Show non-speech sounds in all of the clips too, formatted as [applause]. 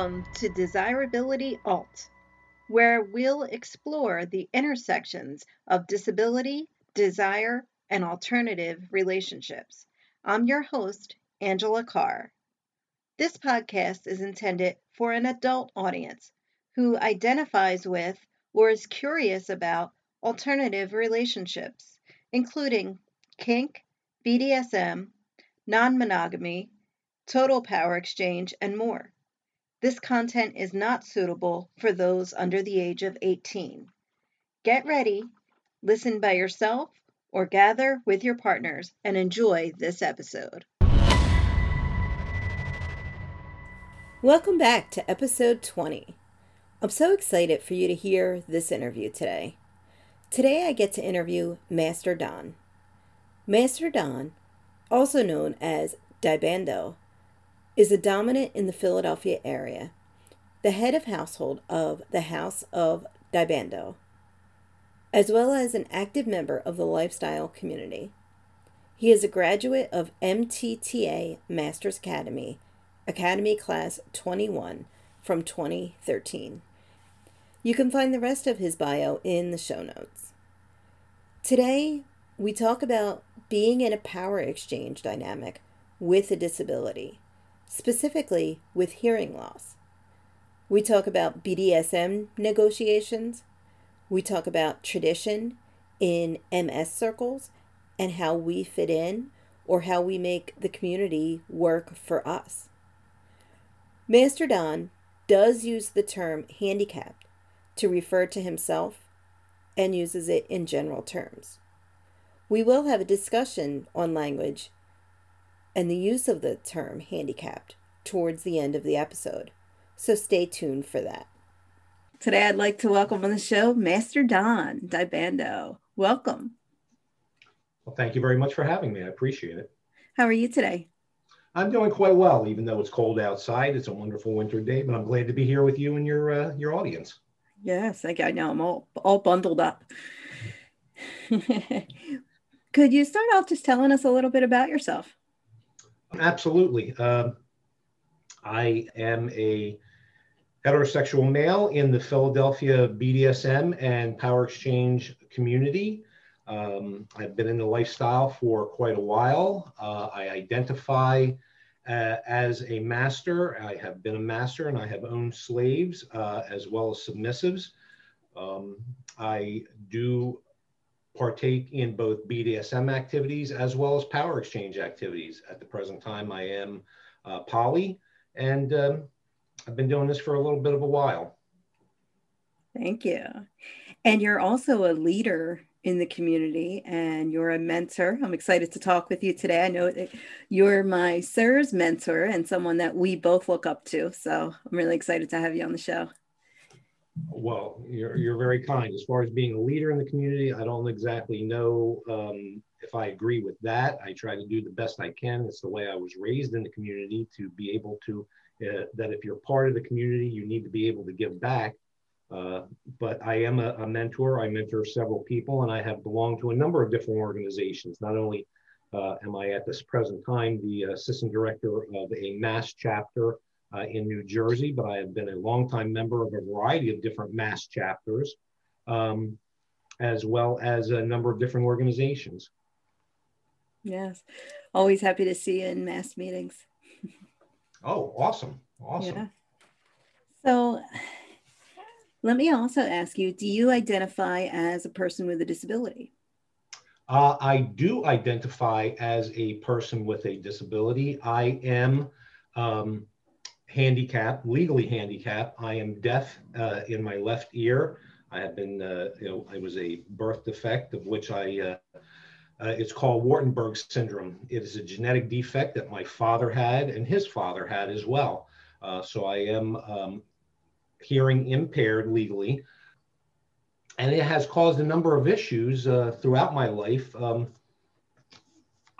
Welcome to Desirability Alt, where we'll explore the intersections of disability, desire, and alternative relationships. I'm your host, Angela Carr. This podcast is intended for an adult audience who identifies with or is curious about alternative relationships, including kink, BDSM, non monogamy, total power exchange, and more. This content is not suitable for those under the age of 18. Get ready, listen by yourself, or gather with your partners and enjoy this episode. Welcome back to episode 20. I'm so excited for you to hear this interview today. Today I get to interview Master Don. Master Don, also known as Dai Bando, is a dominant in the Philadelphia area, the head of household of the House of Dai Bando, as well as an active member of the lifestyle community. He is a graduate of MTTA Masters Academy, Academy Class 21 from 2013. You can find the rest of his bio in the show notes. Today, we talk about being in a power exchange dynamic with a disability specifically with hearing loss. We talk about BDSM negotiations. We talk about tradition in MS circles and how we fit in or how we make the community work for us. Master Don does use the term handicapped to refer to himself and uses it in general terms. We will have a discussion on language and the use of the term handicapped towards the end of the episode. So stay tuned for that. Today, I'd like to welcome on the show Master Don Dai Bando. Welcome. Well, thank you very much for having me. I appreciate it. How are you today? I'm doing quite well, even though it's cold outside. It's a wonderful winter day, but I'm glad to be here with you and your uh, your audience. Yes, I, I know I'm all all bundled up. [laughs] Could you start off just telling us a little bit about yourself? Absolutely. Um, I am a heterosexual male in the Philadelphia BDSM and Power Exchange community. Um, I've been in the lifestyle for quite a while. Uh, I identify uh, as a master. I have been a master and I have owned slaves uh, as well as submissives. Um, I do partake in both BDSM activities as well as power exchange activities. At the present time, I am uh, poly, and um, I've been doing this for a little bit of a while. Thank you. And you're also a leader in the community and you're a mentor. I'm excited to talk with you today. I know that you're my sir's mentor and someone that we both look up to. So I'm really excited to have you on the show. Well, you're, you're very kind. As far as being a leader in the community, I don't exactly know um, if I agree with that. I try to do the best I can. It's the way I was raised in the community to be able to, uh, that if you're part of the community, you need to be able to give back. Uh, but I am a, a, mentor. I mentor several people, and I have belonged to a number of different organizations. Not only uh, am I at this present time the assistant director of a MAsT chapter uh, in New Jersey, but I have been a longtime member of a variety of different MAsT chapters, um, as well as a number of different organizations. Yes, always happy to see you in MAsT meetings. oh, awesome. Awesome. Yeah. So, let me also ask you do you identify as a person with a disability? Uh, I do identify as a person with a disability. I am um, handicapped, legally handicapped. I am deaf uh, in my left ear. I have been, uh, you know, I was a birth defect of which I, uh, uh, it's called Waardenburg syndrome. It is a genetic defect that my father had and his father had as well. Uh, so I am um, hearing impaired legally. And it has caused a number of issues throughout my life. Um,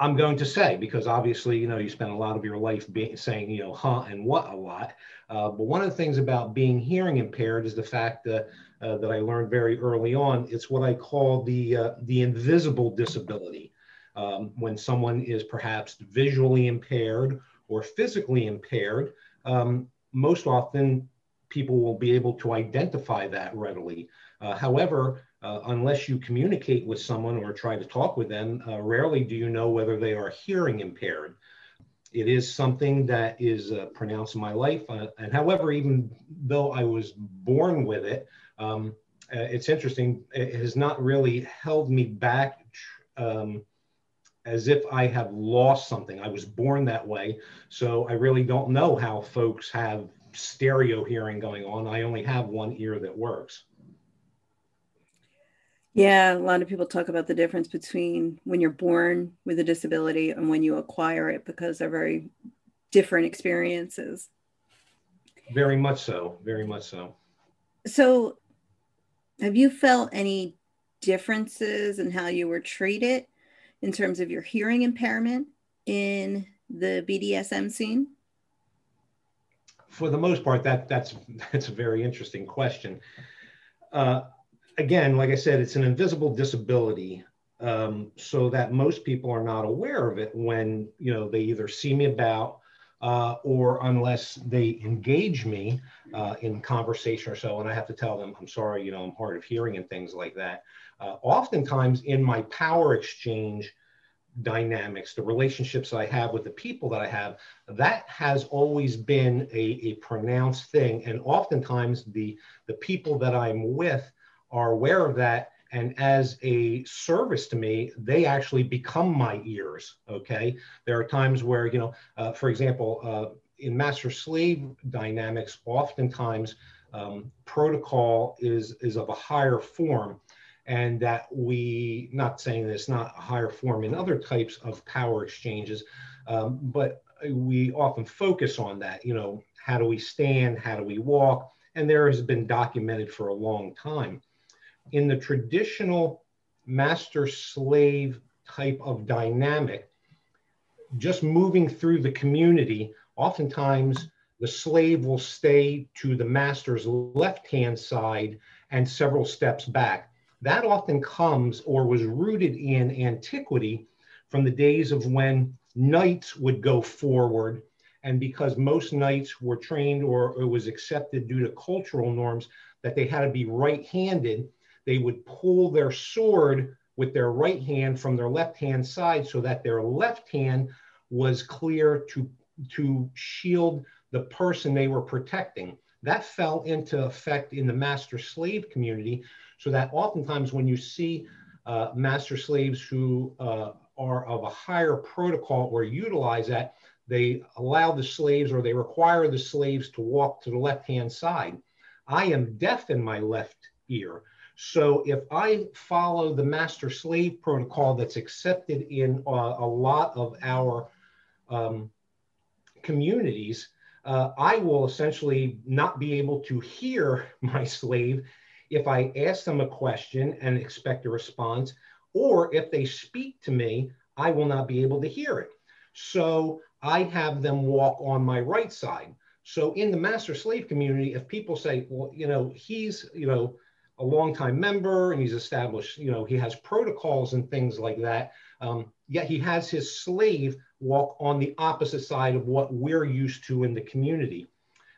I'm going to say because obviously, you know, you spend a lot of your life being, saying, you know, huh and what a lot. Uh, but one of the things about being hearing impaired is the fact that uh, that I learned very early on. It's what I call the uh, the invisible disability. Um, when someone is perhaps visually impaired or physically impaired, um, most often people will be able to identify that readily. Uh, however, uh, unless you communicate with someone or try to talk with them, uh, rarely do you know whether they are hearing impaired. It is something that is uh, pronounced in my life. Uh, and however, even though I was born with it, um, uh, it's interesting, it has not really held me back um, as if I have lost something. I was born that way. So I really don't know how folks have stereo hearing going on. I only have one ear that works. Yeah, a lot of people talk about the difference between when you're born with a disability and when you acquire it because they're very different experiences. Very much so. Very much so. So, have you felt any differences in how you were treated in terms of your hearing impairment in the BDSM scene? For the most part, that that's [laughs] that's a very interesting question. Uh, again, like I said, it's an invisible disability, um, so that most people are not aware of it when you know they either see me about uh, or unless they engage me uh, in conversation or so, and I have to tell them, I'm sorry, you know, I'm hard of hearing and things like that. Uh, oftentimes in my power exchange dynamics, the relationships I have with the people that I have, that has always been a, a pronounced thing. And oftentimes the, the people that I'm with are aware of that. And as a service to me they actually become my ears okay? There are times where you know uh, for example uh, in master slave dynamics oftentimes um, protocol is is of a higher form. And that we not saying that it's not a higher form in other types of power exchanges um, but we often focus on that you know how do we stand? How do we walk? And there has been documented for a long time in the traditional master slave type of dynamic, just moving through the community, oftentimes the slave will stay to the master's left hand side and several steps back. That often comes or was rooted in antiquity from the days of when knights would go forward. And because most knights were trained or it was accepted due to cultural norms that they had to be right handed, they would pull their sword with their right hand from their left hand side so that their left hand was clear to, to shield the person they were protecting. That fell into effect in the master slave community, so that oftentimes when you see uh, master slaves who uh, are of a higher protocol or utilize that, they allow the slaves or they require the slaves to walk to the left hand side. I am deaf in my left ear. So if I follow the master slave protocol that's accepted in uh, a lot of our um, communities, uh, I will essentially not be able to hear [laughs] my slave if I ask them a question and expect a response, or if they speak to me, I will not be able to hear it. So I have them walk on my right side. So in the master slave community, if people say, well, you know, he's, you know, a longtime member and he's established, you know, he has protocols and things like that. Um, yet he has his slave walk on the opposite side of what we're used to in the community.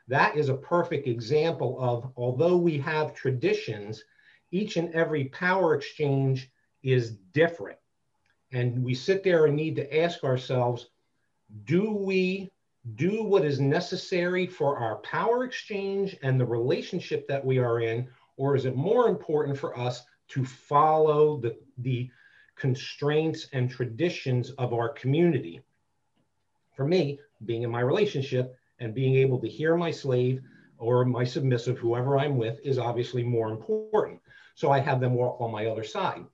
That is a perfect example of, although we have traditions, each and every power exchange is different. And we sit there and need to ask ourselves do we do what is necessary for our power exchange and the relationship that we are in? Or is it more important for us to follow the, the constraints and traditions of our community? For me, being in my relationship and being able to hear my slave or my submissive, whoever I'm with, is obviously more important. So I have them walk on my other side.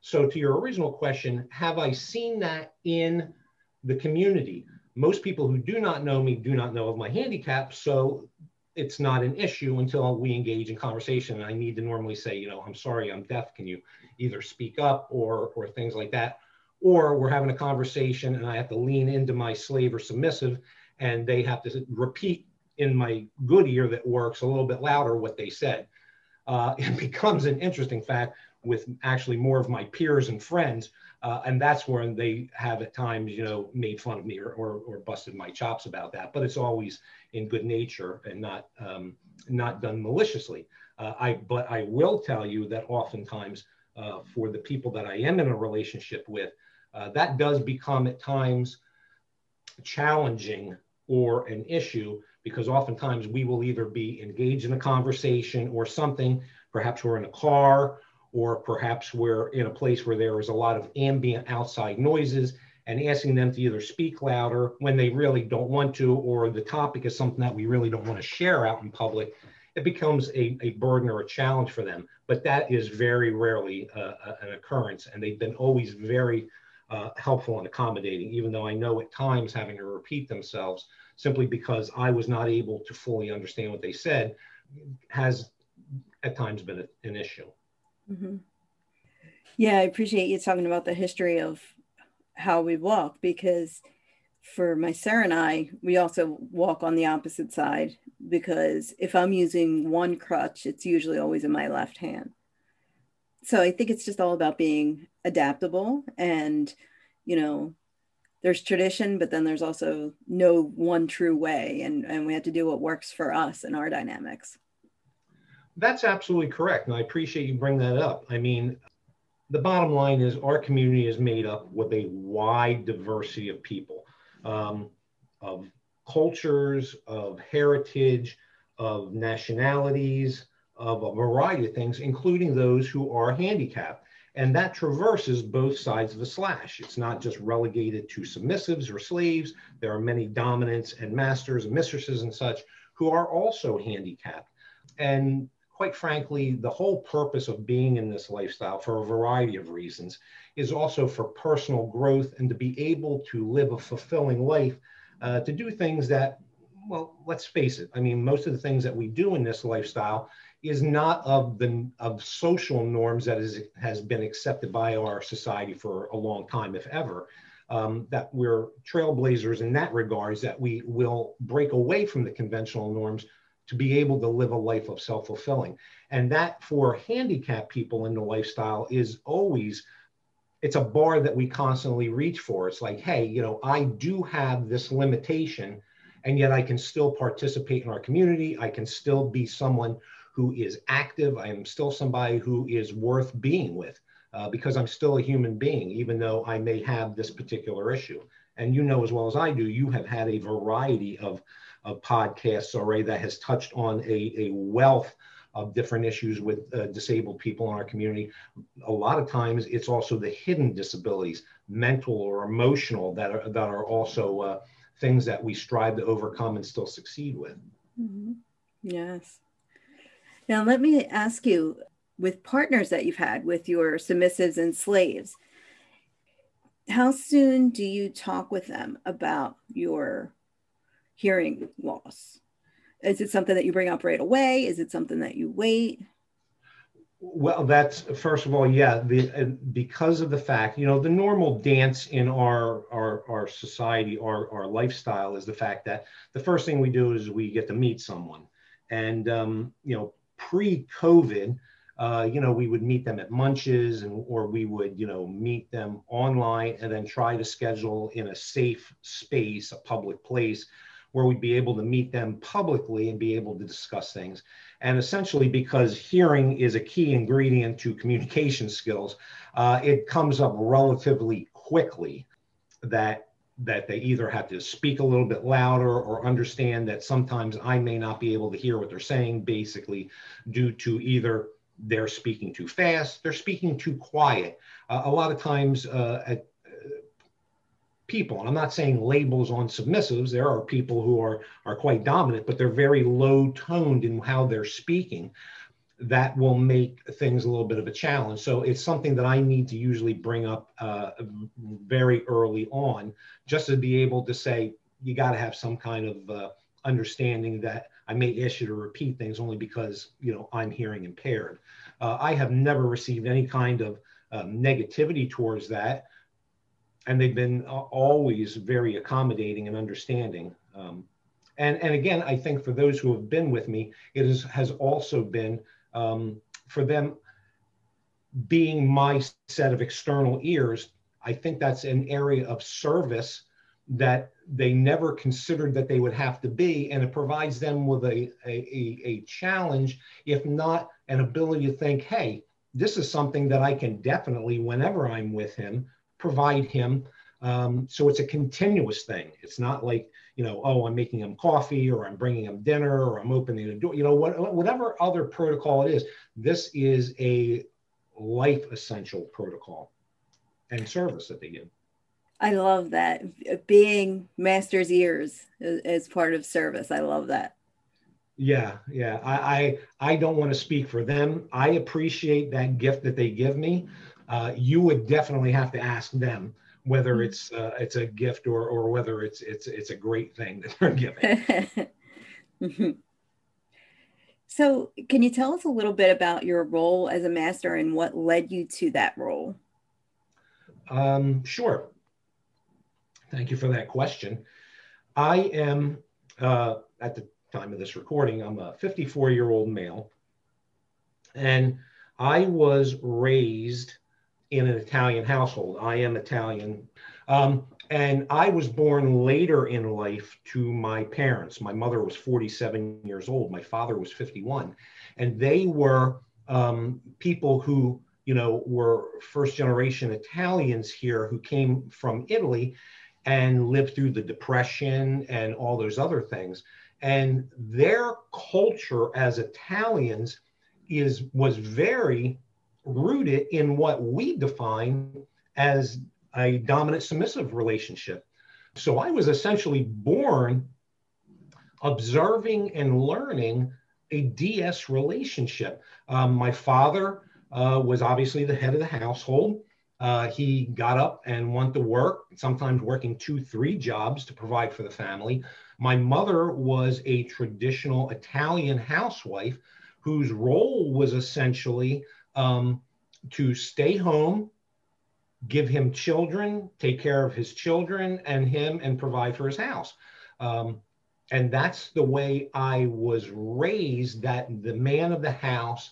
So, to your original question, have I seen that in the community? Most people who do not know me do not know of my handicap. So, it's not an issue until we engage in conversation. And I need to normally say, you know, I'm sorry, I'm deaf. Can you either speak up or or things like that? Or we're having a conversation and I have to lean into my slave or submissive, and they have to repeat in my good ear that works a little bit louder what they said. Uh, [laughs] it becomes an interesting fact with actually more of my peers and friends. Uh, and that's when they have at times, you know, made fun of me or, or, or, busted my chops about that. But it's always in good nature and not um, not done maliciously. Uh, I but I will tell you that oftentimes uh, for the people that I am in a relationship with, uh, that does become at times challenging or an issue because oftentimes we will either be engaged in a conversation or something. Perhaps we're in a car or perhaps we're in a place where there is a lot of ambient outside noises and asking them to either speak louder when they really don't want to, or the topic is something that we really don't want to share out in public, it becomes a, a burden or a challenge for them. But that is very rarely uh, an occurrence, and they've been always very uh, helpful and accommodating, even though I know at times having to repeat themselves simply because I was not able to fully understand what they said has at times been a, an issue. Mm-hmm. Yeah, I appreciate you talking about the history of how we walk because for my Sarah and I, we also walk on the opposite side because if I'm using one crutch, it's usually always in my left hand. So I think it's just all about being adaptable and, you know, there's tradition, but then there's also no one true way. And, and we have to do what works for us and our dynamics. That's absolutely correct. And I appreciate you bring that up. I mean, the bottom line is our community is made up with a wide diversity of people, um, of cultures, of heritage, of nationalities, of a variety of things, including those who are handicapped. And that traverses both sides of the slash. It's not just relegated to submissives or slaves. There are many dominants and masters and mistresses and such who are also handicapped. And quite frankly, the whole purpose of being in this lifestyle for a variety of reasons is also for personal growth and to be able to live a fulfilling life, uh, to do things that, well, let's face it. I mean, most of the things that we do in this lifestyle is not of the of social norms that is has been accepted by our society for a long time, if ever. Um, that we're trailblazers in that regards, that we will break away from the conventional norms to be able to live a life of self-fulfilling. And that for handicapped people in the lifestyle is always it's a bar that we constantly reach for. It's like hey you know i do have this limitation and yet i can still participate in our community. I can still be someone who is active. I am still somebody who is worth being with uh, because i'm still a human being even though i may have this particular issue. And you know as well as i do you have had a variety of of podcasts already that has touched on a, a wealth of different issues with uh, disabled people in our community. A lot of times it's also the hidden disabilities, mental or emotional, that are, that are also uh, things that we strive to overcome and still succeed with. Mm-hmm. Yes. Now, let me ask you with partners that you've had with your submissives and slaves, how soon do you talk with them about your hearing loss? Is it something that you bring up right away? Is it something that you wait? Well, that's first of all, yeah. The, because of the fact, you know, the normal dance in our our our society, our our lifestyle, is the fact that the first thing we do is we get to meet someone, and um, you know, pre-COVID, uh, you know, we would meet them at munches, and or we would, you know, meet them online, and then try to schedule in a safe space, a public place, where we'd be able to meet them publicly and be able to discuss things. And essentially, because hearing is a key ingredient to communication skills, uh, it comes up relatively quickly that that they either have to speak a little bit louder or understand that sometimes I may not be able to hear what they're saying, basically due to either they're speaking too fast, they're speaking too quiet. Uh, a lot of times uh, at people. And I'm not saying labels on submissives. There are people who are, are quite dominant, but they're very low toned in how they're speaking. That will make things a little bit of a challenge. So it's something that I need to usually bring up uh, very early on, just to be able to say, you got to have some kind of uh, understanding that I may ask you to repeat things only because you know I'm hearing impaired. Uh, I have never received any kind of um, negativity towards that and they've been always very accommodating and understanding. Um, and, and again, I think for those who have been with me, it is, has also been um, for them, being my set of external ears, I think that's an area of service that they never considered that they would have to be. And it provides them with a, a, a, challenge, if not an ability to think, hey, this is something that I can definitely, whenever I'm with him, provide him. Um, so it's a continuous thing. It's not like, you know, oh, I'm making him coffee or I'm bringing him dinner or I'm opening the door, you know, what, whatever other protocol it is. This is a life essential protocol and service that they give. I love that. Being master's ears is, part of service. I love that. Yeah, yeah. I, I, I don't want to speak for them. I appreciate that gift that they give me. Uh, you would definitely have to ask them whether mm-hmm. it's uh, it's a gift or or whether it's it's it's a great thing that they're giving. [laughs] Mm-hmm. So, can you tell us a little bit about your role as a master and what led you to that role? Um, sure. Thank you for that question. I am, uh, at the time of this recording, I'm a 54 year old male. And I was raised in an Italian household. I am Italian. Um, and I was born later in life to my parents. My mother was 47 years old. My father was 51. And they were um, people who, you know, were first generation Italians here who came from Italy and lived through the Depression and all those other things. And their culture as Italians is was very rooted in what we define as a dominant submissive relationship. So I was essentially born observing and learning a DS relationship. Um, my father uh, was obviously the head of the household. Uh, he got up and went to work, sometimes working two, three jobs to provide for the family. My mother was a traditional Italian housewife whose role was essentially um, to stay home, give him children, take care of his children and him, and provide for his house. Um, and that's the way I was raised. That the man of the house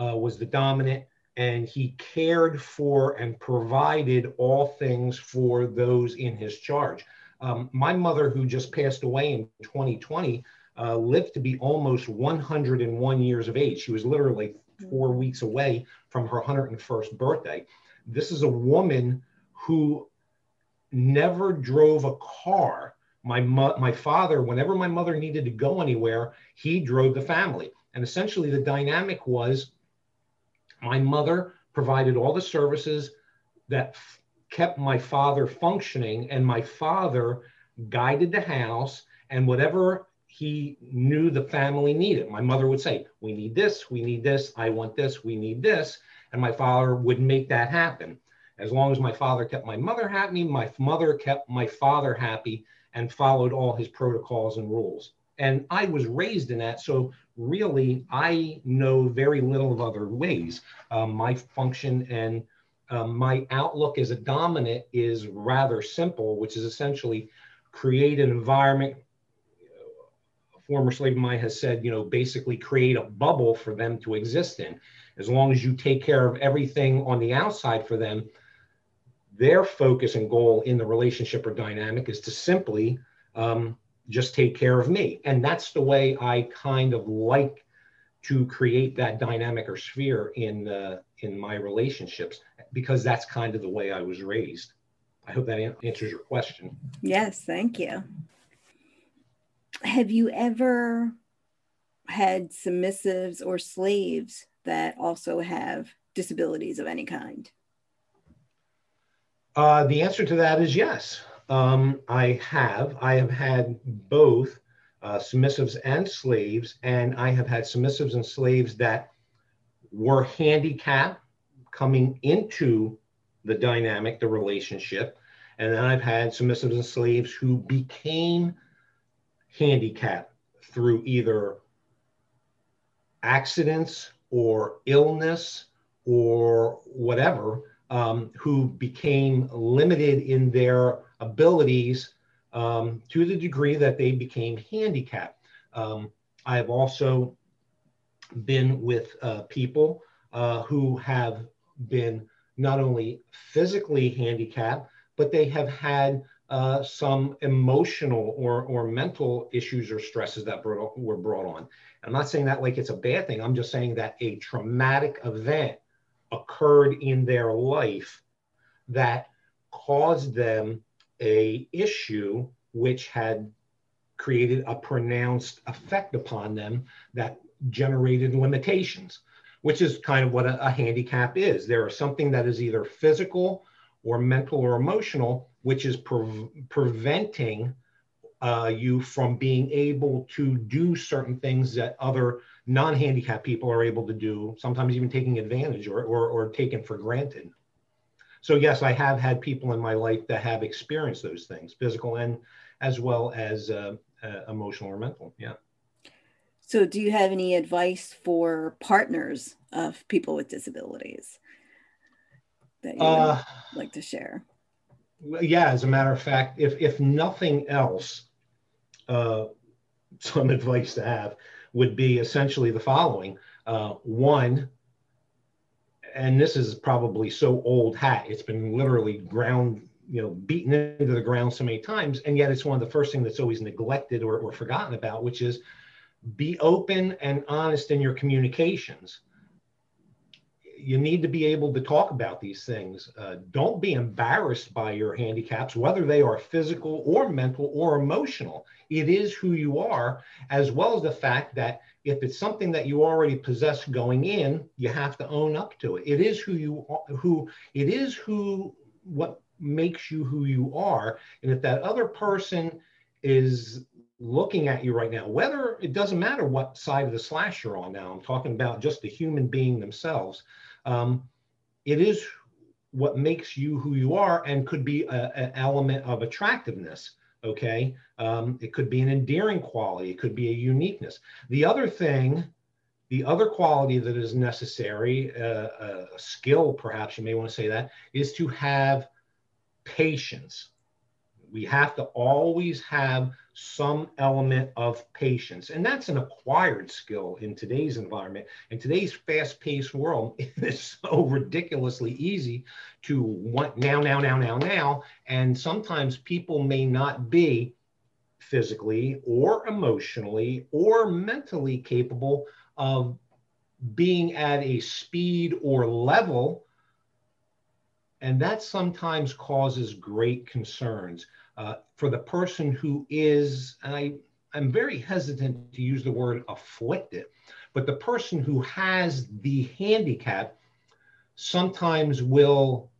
uh, was the dominant and he cared for and provided all things for those in his charge. Um, my mother, who just passed away in 2020, uh, lived to be almost 101 years of age. She was literally four weeks away from her 101st birthday. This is a woman who never drove a car. My, mo- my father, whenever my mother needed to go anywhere, he drove the family. And essentially, the dynamic was my mother provided all the services that f- kept my father functioning, and my father guided the house and whatever he knew the family needed. My mother would say, We need this, we need this, I want this, we need this. And my father would make that happen. As long as my father kept my mother happy, my mother kept my father happy and followed all his protocols and rules. And I was raised in that. So really, I know very little of other ways. Um, my function and um, my outlook as a dominant is rather simple, which is essentially create an environment. Former slave of mine has said, you know, basically create a bubble for them to exist in. As long as you take care of everything on the outside for them, their focus and goal in the relationship or dynamic is to simply um, just take care of me. And that's the way I kind of like to create that dynamic or sphere in uh, in my relationships because that's kind of the way I was raised. I hope that answers your question. Yes, thank you. Have you ever had submissives or slaves that also have disabilities of any kind? Uh, the answer to that is yes. Um, I have. I have had both uh, submissives and slaves, and I have had submissives and slaves that were handicapped coming into the dynamic, the relationship. And then I've had submissives and slaves who became handicapped through either accidents or illness or whatever, um, who became limited in their abilities um, to the degree that they became handicapped. Um, I have also been with uh, people uh, who have been not only physically handicapped, but they have had uh, some emotional or, or mental issues or stresses that brought, were brought on. I'm not saying that like it's a bad thing. I'm just saying that a traumatic event occurred in their life that caused them a issue which had created a pronounced effect upon them that generated limitations, which is kind of what a, a handicap is. There is something that is either physical or mental or emotional, which is pre- preventing uh, you from being able to do certain things that other non-handicapped people are able to do, sometimes even taking advantage or, or, or taken for granted. So yes, I have had people in my life that have experienced those things, physical and as well as uh, uh, emotional or mental. Yeah. So, do you have any advice for partners of people with disabilities that you uh, would like to share? Yeah, as a matter of fact, if if nothing else, uh, some [laughs] advice to have would be essentially the following: uh, one, and this is probably so old hat; it's been literally ground you know beaten into the ground so many times and yet it's one of the first things that's always neglected or, or forgotten about which is be open and honest in your communications you need to be able to talk about these things uh, don't be embarrassed by your handicaps whether they are physical or mental or emotional it is who you are as well as the fact that if it's something that you already possess going in you have to own up to it it is who you are, who it is who what makes you who you are. And if that other person is looking at you right now, whether it doesn't matter what side of the slash you're on now, I'm talking about just the human being themselves. Um, it is what makes you who you are and could be an element of attractiveness. Okay. Um, it could be an endearing quality, it could be a uniqueness. The other thing, the other quality that is necessary, uh, a skill, perhaps you may want to say that, is to have patience. We have to always have some element of patience. And that's an acquired skill in today's environment. In today's fast paced world, [laughs] it is so ridiculously easy to want now, now, now, now, now. And sometimes people may not be physically or emotionally or mentally capable of being at a speed or level and that sometimes causes great concerns uh, for the person who is, and I, I'm very hesitant to use the word afflicted, but the person who has the handicap sometimes will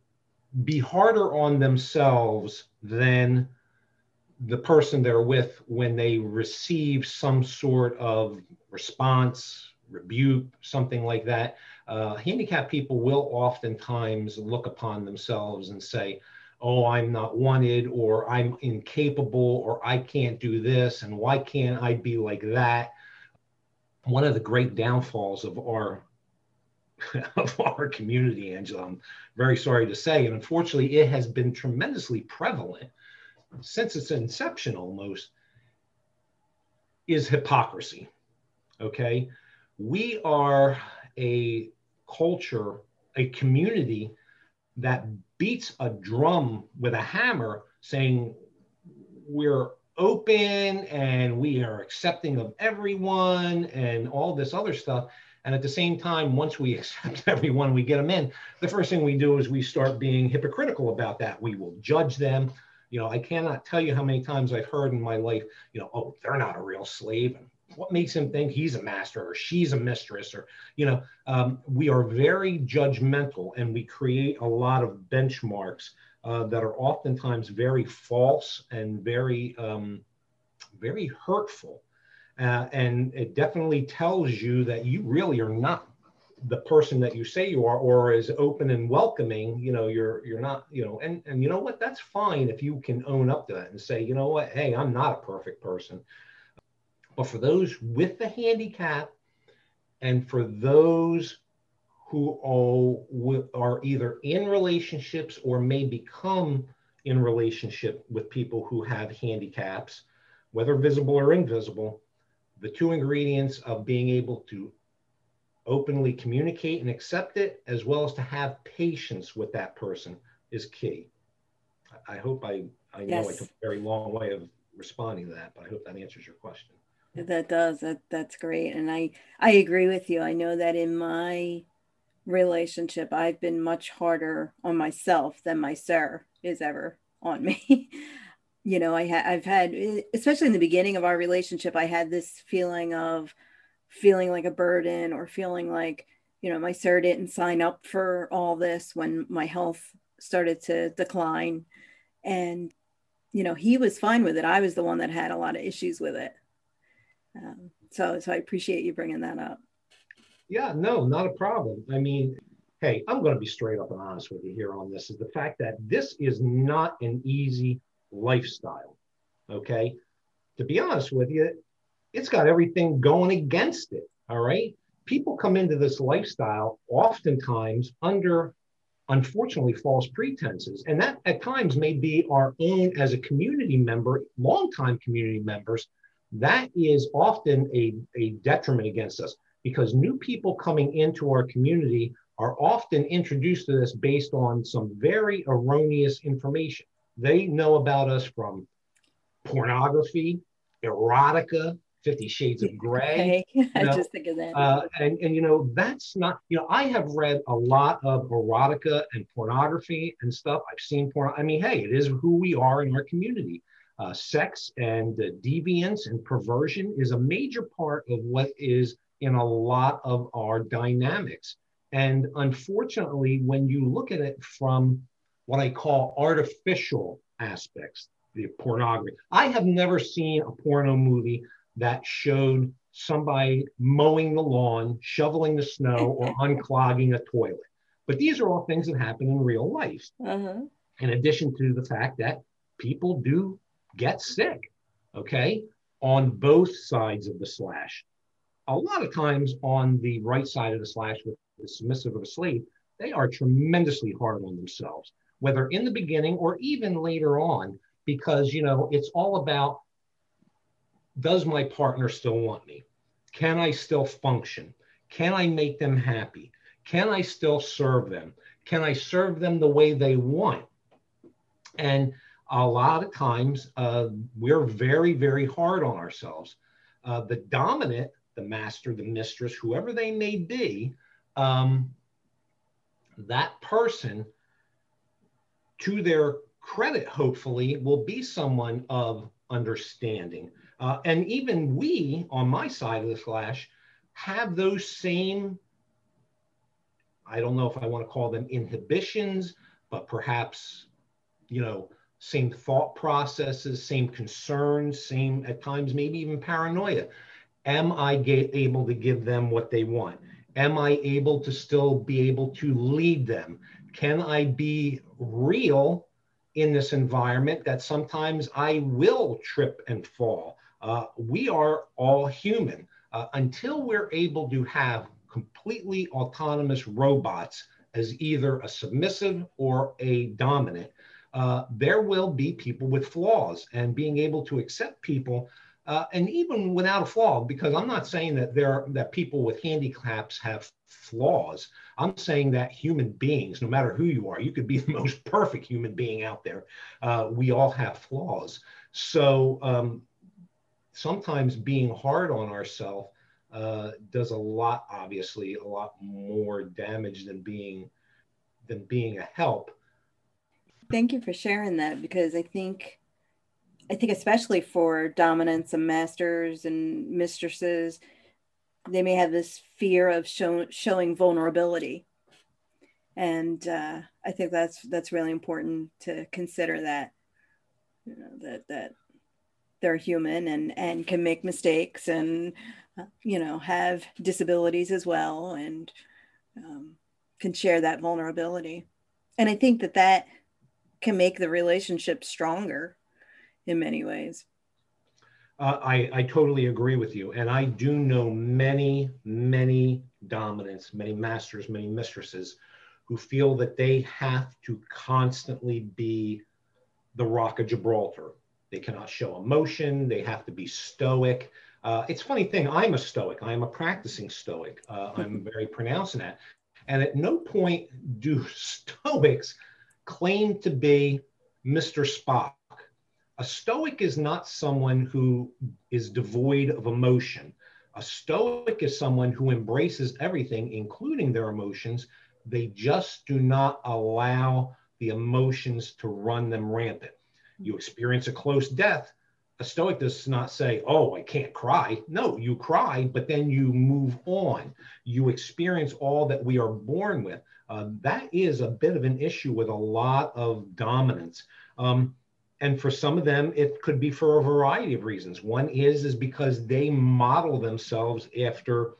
be harder on themselves than the person they're with when they receive some sort of response, rebuke, something like that uh, handicapped people will oftentimes look upon themselves and say, oh, I'm not wanted, or I'm incapable, or I can't do this, and why can't I be like that? One of the great downfalls of our [laughs] of our community, Angela, I'm very sorry to say, and unfortunately, it has been tremendously prevalent since its inception almost, is hypocrisy. Okay, we are a culture, a community that beats a drum with a hammer saying we're open and we are accepting of everyone and all this other stuff. And at the same time, once we [laughs] accept everyone, we get them in. The first thing we do is we start being hypocritical about that. We will judge them. You know, I cannot tell you how many times I've heard in my life, you know, oh, they're not a real slave. And what makes him think he's a master or she's a mistress or you know um, we are very judgmental and we create a lot of benchmarks uh, that are oftentimes very false and very um, very hurtful. Uh, and it definitely tells you that you really are not the person that you say you are or is open and welcoming you know you're you're not you know and and you know what? That's fine if you can own up to that and say you know what? Hey i'm not a perfect person but for those with the handicap and for those who are either in relationships or may become in relationship with people who have handicaps, whether visible or invisible, the two ingredients of being able to openly communicate and accept it, as well as to have patience with that person is key. I hope I, I know yes. I took a very long way of responding to that, but I hope that answers your question. That does. That that's great. And I I agree with you. I know that in my relationship, I've been much harder on myself than my sir is ever on me. [laughs] you know, I ha- I've had, especially in the beginning of our relationship, I had this feeling of feeling like a burden or feeling like, you know, my sir didn't sign up for all this when my health started to decline. And, you know, he was fine with it. I was the one that had a lot of issues with it. Um, so, so I appreciate you bringing that up. Yeah, no, not a problem. I mean, hey, I'm going to be straight up and honest with you here on this is the fact that this is not an easy lifestyle. Okay. To be honest with you, it's got everything going against it. All right. People come into this lifestyle oftentimes under, unfortunately, false pretenses. And that at times may be our own as a community member, longtime community members. That is often a, a detriment against us because new people coming into our community are often introduced to this based on some very erroneous information. They know about us from pornography, erotica, Fifty Shades of Grey. [laughs] Okay. [laughs] I just think of that. Uh, and, and, you know, that's not, you know, I have read a lot of erotica and pornography and stuff. I've seen porn. I mean, hey, it is who we are in our community. Uh, sex and uh, deviance and perversion is a major part of what is in a lot of our dynamics. And unfortunately, when you look at it from what I call artificial aspects, the pornography, I have never seen a porno movie that showed somebody mowing the lawn, shoveling the snow, or [laughs] unclogging a toilet. But these are all things that happen in real life. Uh-huh. In addition to the fact that people do get sick, okay, on both sides of the slash. A lot of times on the right side of the slash with the submissive of a slave, they are tremendously hard on themselves, whether in the beginning or even later on, because you know it's all about does my partner still want me? Can I still function? Can I make them happy? Can I still serve them? Can I serve them the way they want? And a lot of times uh, we're very, very hard on ourselves. Uh, the dominant, the master, the mistress, whoever they may be, um, that person, to their credit, hopefully, will be someone of understanding. Uh, and even we, on my side of the slash, have those same, I don't know if I want to call them inhibitions, but perhaps, you know, same thought processes, same concerns, same at times maybe even paranoia. Am I able to give them what they want? Am I able to still be able to lead them? Can I be real in this environment that sometimes I will trip and fall? Uh, we are all human. Uh, until we're able to have completely autonomous robots as either a submissive or a dominant, uh, there will be people with flaws and being able to accept people uh, and even without a flaw, because I'm not saying that there that people with handicaps have flaws. I'm saying that human beings, no matter who you are, you could be [laughs] the most perfect human being out there. Uh, we all have flaws. So um, sometimes being hard on ourselves uh, does a lot, obviously, a lot more damage than being than being a help. Thank you for sharing that because I think I think especially for dominants and masters and mistresses, they may have this fear of show, showing vulnerability, and uh, I think that's that's really important to consider that you know, that that they're human and and can make mistakes and uh, you know have disabilities as well and um, can share that vulnerability, and I think that that can make the relationship stronger in many ways. Uh, I, I totally agree with you. And I do know many, many dominants, many masters, many mistresses who feel that they have to constantly be the rock of Gibraltar. They cannot show emotion, they have to be stoic. Uh, it's a funny thing. I'm a Stoic. I'm a practicing Stoic. Uh, I'm [laughs] very pronounced in that. And at no point do [laughs] Stoics claim to be Mr. Spock. A Stoic is not someone who is devoid of emotion. A Stoic is someone who embraces everything, including their emotions. They just do not allow the emotions to run them rampant. You experience a close death, a stoic does not say, Oh, I can't cry. No, you cry, but then you move on. You experience all that we are born with. Uh, that is a bit of an issue with a lot of dominants. Um, and for some of them, it could be for a variety of reasons. One is is because they model themselves after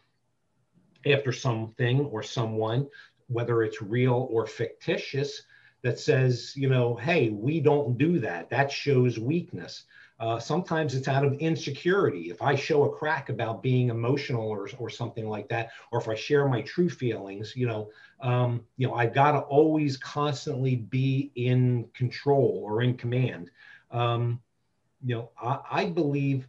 after something or someone, whether it's real or fictitious, that says, you know, hey, we don't do that. That shows weakness. Uh, sometimes it's out of insecurity. If I show a crack about being emotional or, or something like that, or if I share my true feelings, you know, um, you know, I've got to always constantly be in control or in command. Um, you know, I, I believe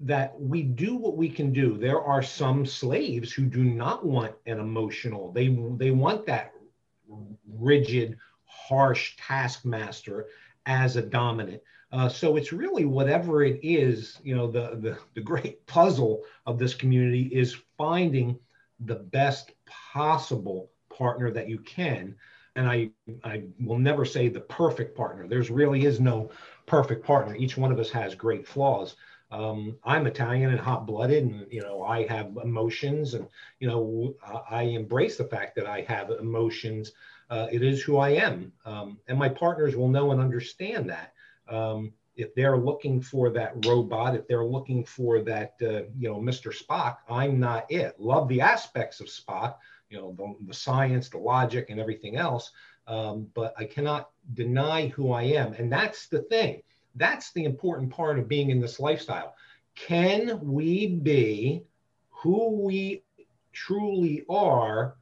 that we do what we can do. There are some slaves who do not want an emotional. They they want that rigid, harsh taskmaster as a dominant. Uh, so it's really whatever it is, you know, the, the, the great [laughs] puzzle of this community is finding the best possible partner that you can. And I, I will never say the perfect partner. There's really is no perfect partner. Each one of us has great flaws. Um, I'm Italian and hot blooded, and you know I have emotions, and you know I embrace the fact that I have emotions. Uh, it is who I am, um, and my partners will know and understand that. Um, if they're looking for that robot, if they're looking for that, uh, you know, Mr. Spock, I'm not it. Love the aspects of Spock, you know, the, the science, the logic, and everything else. Um, but I cannot deny who I am. And that's the thing. That's the important part of being in this lifestyle. Can we be who we truly are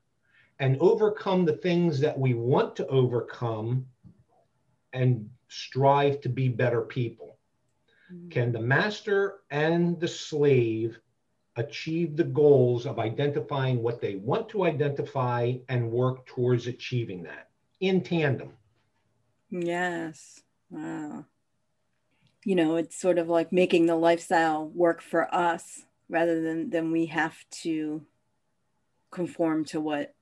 and overcome the things that we want to overcome and strive to be better people? Mm-hmm. Can the master and the slave achieve the goals of identifying what they want to identify and work towards achieving that in tandem? Yes. Wow. You know, it's sort of like making the lifestyle work for us rather than than we have to conform to what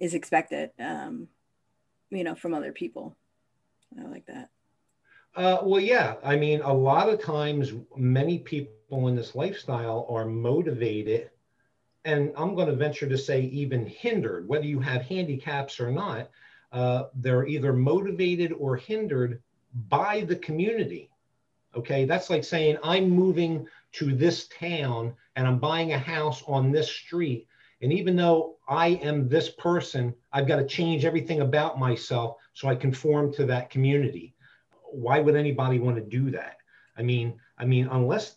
is expected um, you know from other people I like that. Uh, well, yeah. I mean, a lot of times, many people in this lifestyle are motivated, and I'm going to venture to say even hindered, whether you have handicaps or not. Uh, they're either motivated or hindered by the community. Okay, that's like saying I'm moving to this town and I'm buying a house on this street. And even though I am this person, I've got to change everything about myself so I conform to that community. Why would anybody want to do that? I mean, I mean, unless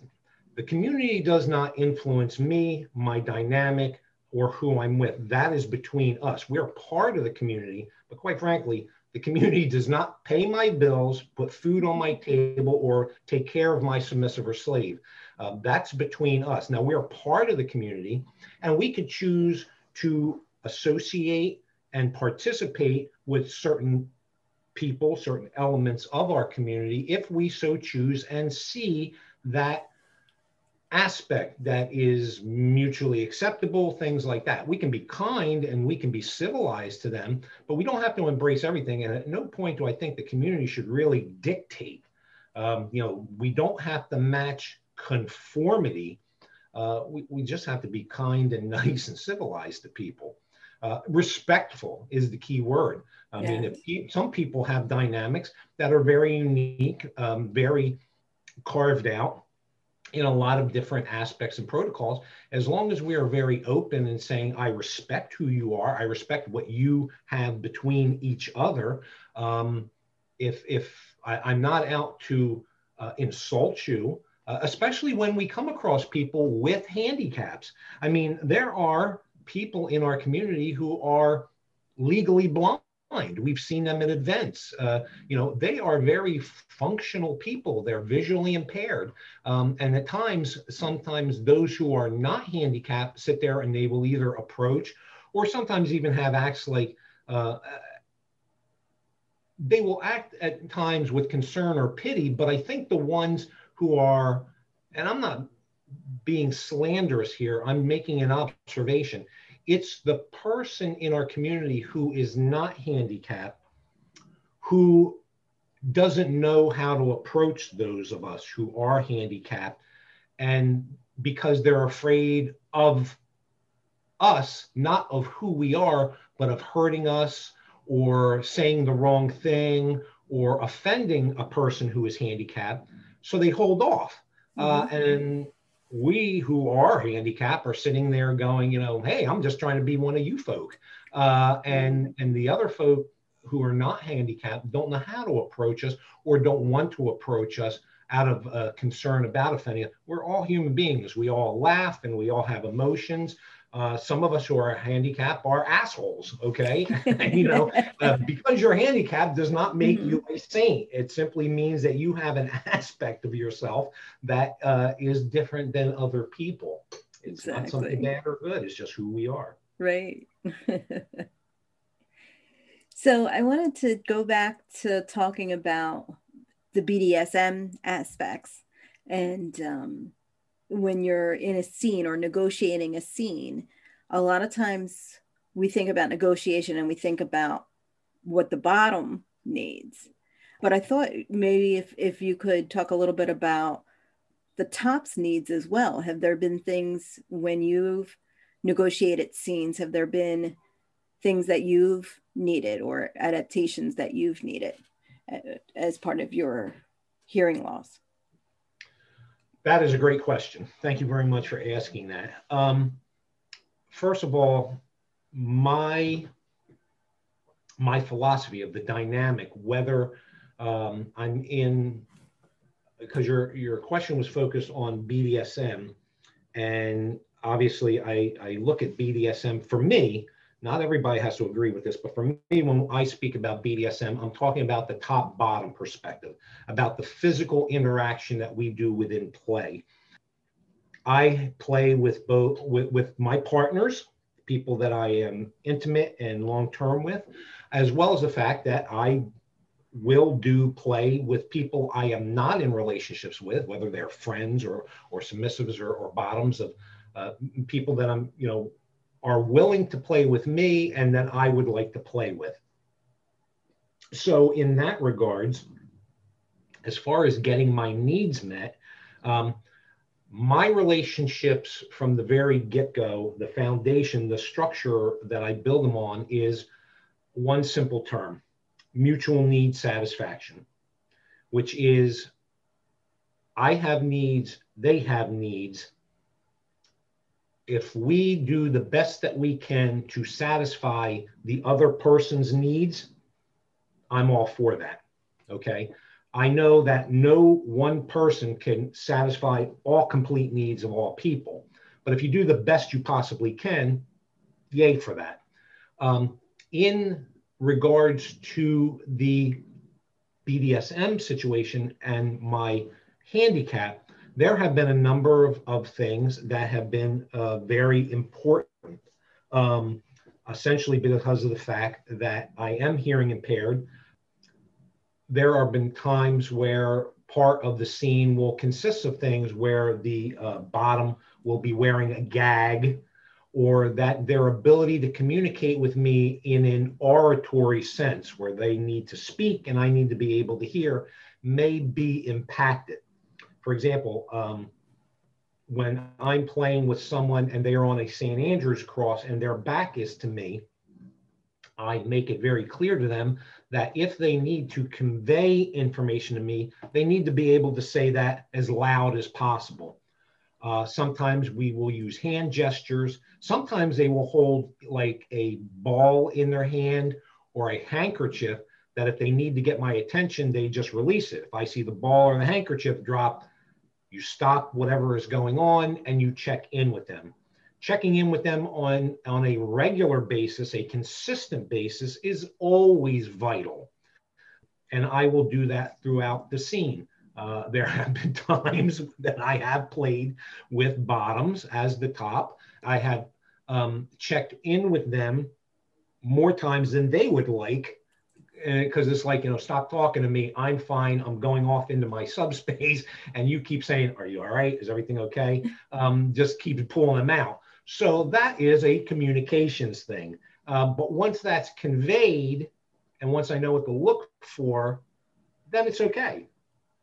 the community does not influence me, my dynamic, or who I'm with, that is between us. We're part of the community, but quite frankly, the community does not pay my bills, put food on my table, or take care of my submissive or slave. Uh, that's between us. Now, we're part of the community, and we could choose to associate and participate with certain people, certain elements of our community, if we so choose and see that aspect that is mutually acceptable, things like that. We can be kind and we can be civilized to them, but we don't have to embrace everything. And at no point do I think the community should really dictate. Um, you know, we don't have to match conformity. Uh, we, we just have to be kind and [laughs] nice and civilized to people. Uh, respectful is the key word. I mean, if some people have dynamics that are very unique, um, very carved out in a lot of different aspects and protocols. As long as we are very open and saying, I respect who you are, I respect what you have between each other. Um, if if I, am not out to uh, insult you, uh, especially when we come across people with handicaps. I mean, there are people in our community who are legally blind. We've seen them at events. Uh, you know, they are very functional people. They're visually impaired. Um, and at times, sometimes those who are not handicapped sit there and they will either approach or sometimes even have acts like uh, they will act at times with concern or pity. But I think the ones who are, and I'm not being slanderous here, I'm making an observation. It's the person in our community who is not handicapped who doesn't know how to approach those of us who are handicapped and because they're afraid of us not of who we are but of hurting us or saying the wrong thing or offending a person who is handicapped so they hold off uh, mm-hmm. uh, and we who are handicapped are sitting there going, you know, hey, I'm just trying to be one of you folk. Uh, and and the other folk who are not handicapped don't know how to approach us or don't want to approach us out of uh, concern about offending. We're all human beings. We all laugh and we all have emotions. Uh, some of us who are handicapped are assholes, okay? [laughs] [laughs] you know, uh, because you're handicapped does not make mm-hmm. you a saint. It simply means that you have an [laughs] aspect of yourself that uh, is different than other people. It's exactly. not something bad or good, it's just who we are. Right. so I wanted to go back to talking about the BDSM aspects and um, when you're in a scene or negotiating a scene, a lot of times we think about negotiation and we think about what the bottom needs. But I thought maybe if, if you could talk a little bit about the top's needs as well. Have there been things when you've negotiated scenes, have there been things that you've needed or adaptations that you've needed uh, as part of your hearing loss? That is a great question. Thank you very much for asking that. Um, first of all, my my philosophy of the dynamic, whether um, I'm in, because your your question was focused on BDSM, and obviously I I look at BDSM for me not everybody has to agree with this, but for me, when I speak about BDSM, I'm talking about the top bottom perspective, about the physical interaction that we do within play. I play with both with, with my partners, people that I am intimate and long term with, as well as the fact that I will do play with people I am not in relationships with, whether they're friends or or submissives or, or bottoms of uh, people that I'm, you know, are willing to play with me and that I would like to play with. So, in that regards, as far as getting my needs met, um, my relationships from the very get go, the foundation, the structure that I build them on is one simple term mutual need satisfaction, which is I have needs, they have needs, if we do the best that we can to satisfy the other person's needs, I'm all for that. Okay. I know that no one person can satisfy all complete needs of all people. But if you do the best you possibly can, yay for that. Um, in regards to the BDSM situation and my handicap, there have been a number of, of things that have been uh, very important, um, essentially because of the fact that I am hearing impaired. There have been times where part of the scene will consist of things where the uh, bottom will be wearing a gag or that their ability to communicate with me in an oratory sense where they need to speak and I need to be able to hear may be impacted for example, um, when I'm playing with someone and they are on a St. Andrew's cross and their back is to me, I make it very clear to them that if they need to convey information to me, they need to be able to say that as loud as possible. Uh, sometimes we will use hand gestures. Sometimes they will hold like a ball in their hand or a handkerchief that if they need to get my attention, they just release it. If I see the ball or the handkerchief drop, you stop whatever is going on and you check in with them. checking in with them on, on a regular basis, a consistent basis, is always vital. And I will do that throughout the scene. Uh, there [laughs] have been times that I have played with bottoms as the top. I have um, checked in with them more times than they would like because it's like you know stop talking to me. I'm fine. I'm going off into my [laughs] subspace. And you keep saying are you all right? Is everything okay? [laughs] Um, just keep pulling them out. So that is a communications thing. Uh, but once that's conveyed and once i know what to look for then it's okay.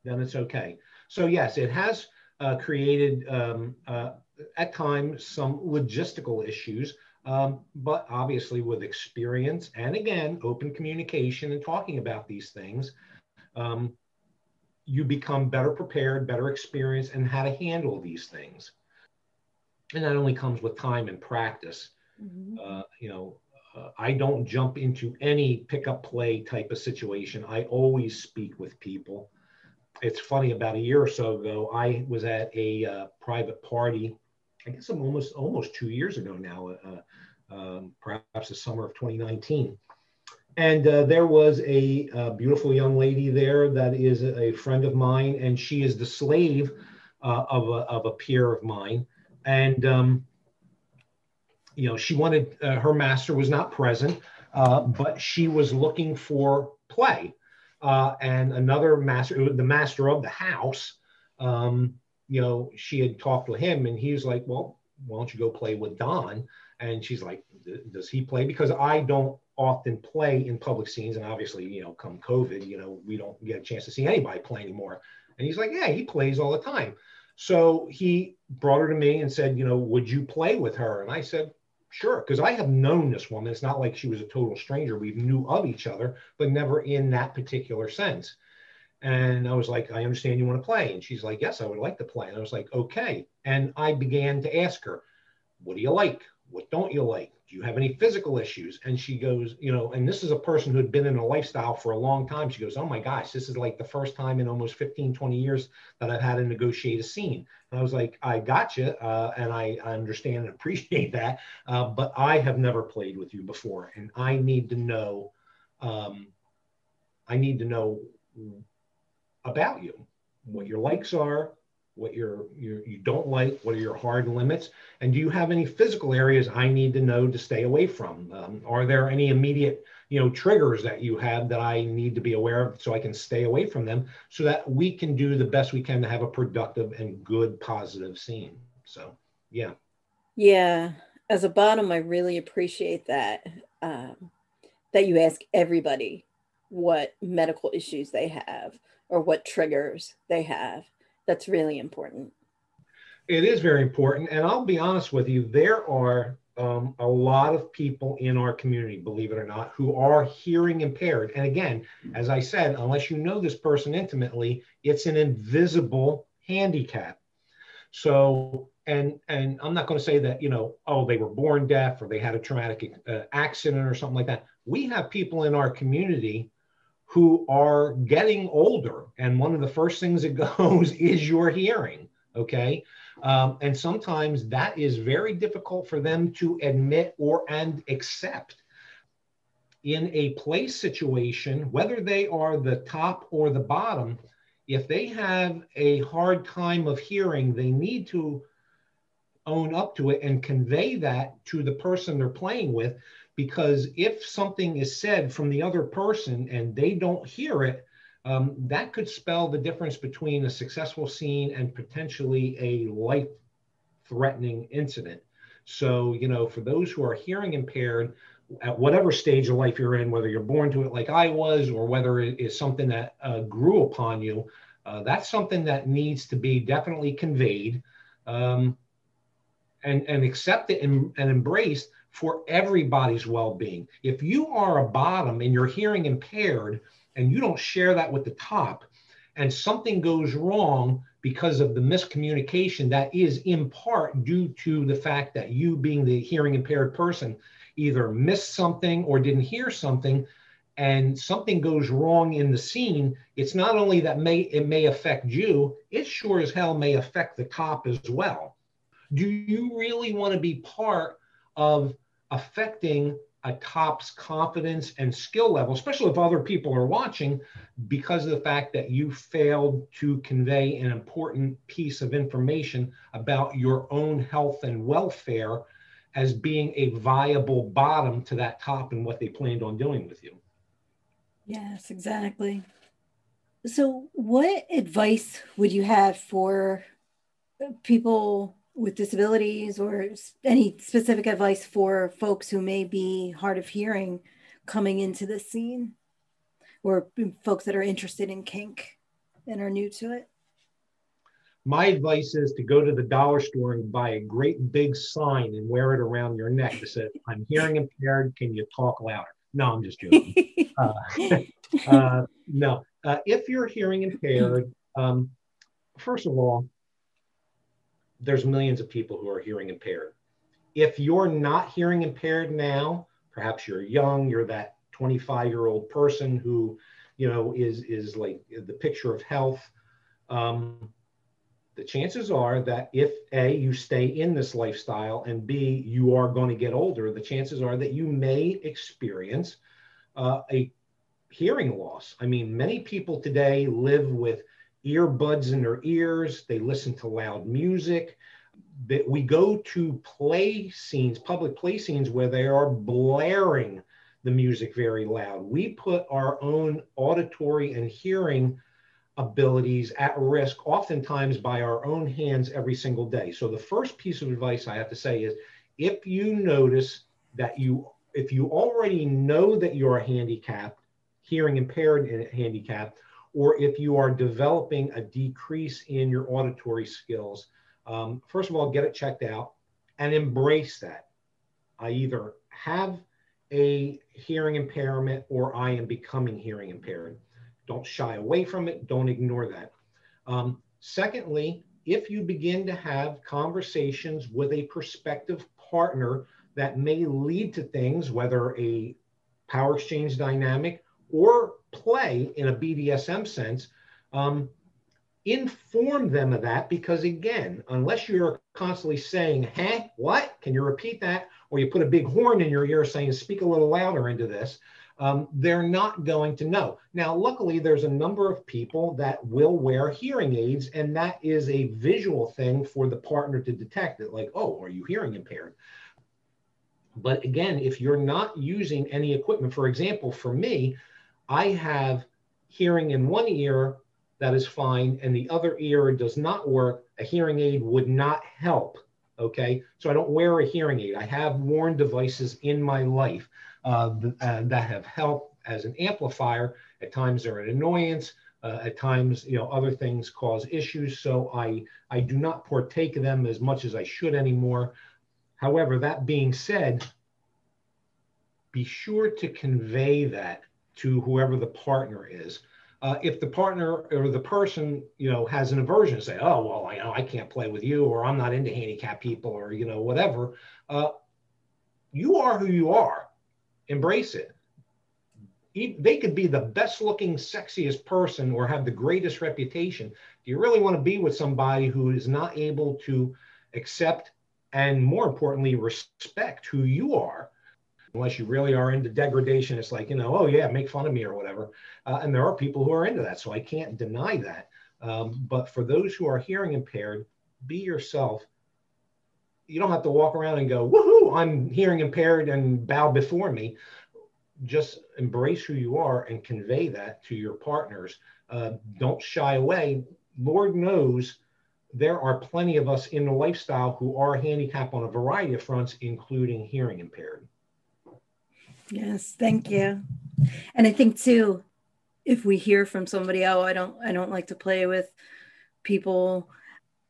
Then it's okay. So yes it has uh, created um, uh, at times some logistical issues um, but obviously, with experience and again, open communication and talking about these things, um, you become better prepared, better experienced, and how to handle these things. And that only comes with time and practice. Mm-hmm. Uh, you know, uh, I don't jump into any pick up play type of situation. I always speak with people. It's funny, about a year or so ago, I was at a uh, private party I guess I'm almost almost two years ago now, uh, um, perhaps the summer of 2019. And uh, there was a, a, beautiful young lady there that is a friend of mine, and she is the slave uh, of, a, of a peer of mine. And, um, you know, she wanted, uh, her master was not present, uh, but she was looking for play. Uh, and another master, the master of the house, um, you know, she had talked to him and he was like, well, why don't you go play with Don? And she's like, does he play? Because I don't often play in public scenes. And obviously, you know, come COVID, you know, we don't get a chance to see anybody play anymore. And he's like, yeah, he plays all the time. So he brought her to me and said, you know, would you play with her? And I said, sure, because I have known this woman. It's not like she was a total stranger. We knew of each other, but never in that particular sense. And I was like, I understand you want to play. And she's like, Yes, I would like to play. And I was like, Okay. And I began to ask her, What do you like? What don't you like? Do you have any physical issues? And she goes, You know, and this is a person who had been in a lifestyle for a long time. She goes, Oh my gosh, this is like the first time in almost 15, 20 years that I've had to negotiate a scene. And I was like, I gotcha. Uh, and I, I, understand and [laughs] appreciate that. Uh, but I have never played with you before. And I need to know, um, I need to know about you, what your likes are, what you're, you're, you don't like, what are your hard limits, and do you have any physical areas I need to know to stay away from? Um, are there any immediate, you know, triggers that you have that I need to be aware of so I can stay away from them, so that we can do the best we can to have a productive and good, positive scene. So, yeah. Yeah, as a bottom, I really appreciate that. Um, that you ask everybody what medical issues they have or what triggers they have. That's really important. It is very important. And I'll be honest with you, there are um, a lot of people in our community, believe it or not, who are hearing impaired. And again, as I said, unless you know this person intimately, it's an invisible handicap. So, and and I'm not going to say that you know, oh, they were born deaf or they had a traumatic uh, accident or something like that. We have people in our community who are getting older. And one of the first things that [laughs] goes is your hearing. Okay. Um, and sometimes that is very difficult for them to admit or and accept. In a place situation, whether they are the top or the bottom, if they have a hard time of hearing, they need to own up to it and convey that to the person they're playing with because if something is said from the other person and they don't hear it, um, that could spell the difference between a successful scene and potentially a life threatening incident. So, you know, for those who are hearing impaired, at whatever stage of life you're in, whether you're born to it like I was, or whether it is something that uh, grew upon you, uh, that's something that needs to be definitely conveyed um, and, and accepted and, and embraced for everybody's well being. If you are a bottom and you're hearing impaired and you don't share that with the top, and something goes wrong because of the miscommunication that is in part due to the fact that you, being the hearing impaired person, either missed something or didn't hear something and something goes wrong in the scene it's not only that may it may affect you it sure as hell may affect the top as well Do you really want to be part of affecting a cop's confidence and skill level, especially if other people are watching, because of the fact that you failed to convey an important piece of information about your own health and welfare as being a viable bottom to that top and what they planned on doing with you. Yes, exactly. So, what advice would you have for people with disabilities or any specific advice for folks who may be hard of hearing coming into this scene or folks that are interested in kink and are new to it? My advice is to go to the dollar store and buy a great big sign and wear it around your neck that says, I'm hearing impaired. Can you talk louder? No, I'm just joking. [laughs] uh, [laughs] uh, no, uh, if you're hearing impaired, um, first of all, there's millions of people who are hearing impaired. If you're not hearing impaired now, perhaps you're young, you're that 25 year old person who, you know, is is like the picture of health. Um, the chances are that if a you stay in this lifestyle and b you are going to get older, the chances are that you may experience uh, a hearing loss. I mean, many people today live with earbuds in their ears, they listen to loud music. That we go to play scenes, public play scenes where they are blaring the music very loud. We put our own auditory and hearing abilities at risk, oftentimes by our own hands every single day. So, the first piece of advice I have to say is if you notice that you, if you already know that you're a handicap, hearing impaired and handicap, or if you are developing a decrease in your auditory skills, um, first of all, get it checked out and embrace that. I either have a hearing impairment or I am becoming hearing impaired. Don't shy away from it, don't ignore that. Um, secondly, if you begin to have conversations with a prospective partner that may lead to things, whether a power exchange dynamic or play in a BDSM sense, um, inform them of that because again, unless you're constantly saying, "Hey, what? Can you repeat that?" or you put a big horn in your ear saying, "Speak a little louder into this," um, they're not going to know. Now, luckily, there's a number of people that will wear hearing aids, and that is a visual thing for the partner to detect it. Like, oh, are you hearing impaired? But again, if you're not using any equipment, for example, for me, I have hearing in one ear that is fine and the other ear does not work, a hearing aid would not help. Okay, so I don't wear a hearing aid. I have worn devices in my life uh, uh, that have helped as an amplifier. At times they're an annoyance. Uh, at times, you know, other things cause issues. So I I do not partake of them as much as I should anymore. However, that being said, be sure to convey that to whoever the partner is. Uh, if the partner or the person you know has an aversion, say, "Oh well, I know I can't play with you," or "I'm not into handicap people," or you know whatever, uh, you are who you are. Embrace it. They could be the best looking, sexiest person or have the greatest reputation. Do you really want to be with somebody who is not able to accept and, more importantly, respect who you are? Unless you really are into degradation. It's like, you know, oh yeah, make fun of me or whatever. Uh, and there are people who are into that. So I can't deny that. Um, but for those who are hearing impaired, be yourself. You don't have to walk around and go, woohoo, I'm hearing impaired and bow before me. Just embrace who you are and convey that to your partners. Uh, don't shy away. Lord knows there are plenty of us in the lifestyle who are handicapped on a variety of fronts, including hearing impaired. Yes, thank you. And I think too, if we hear from somebody, oh, I don't, I don't like to play with people,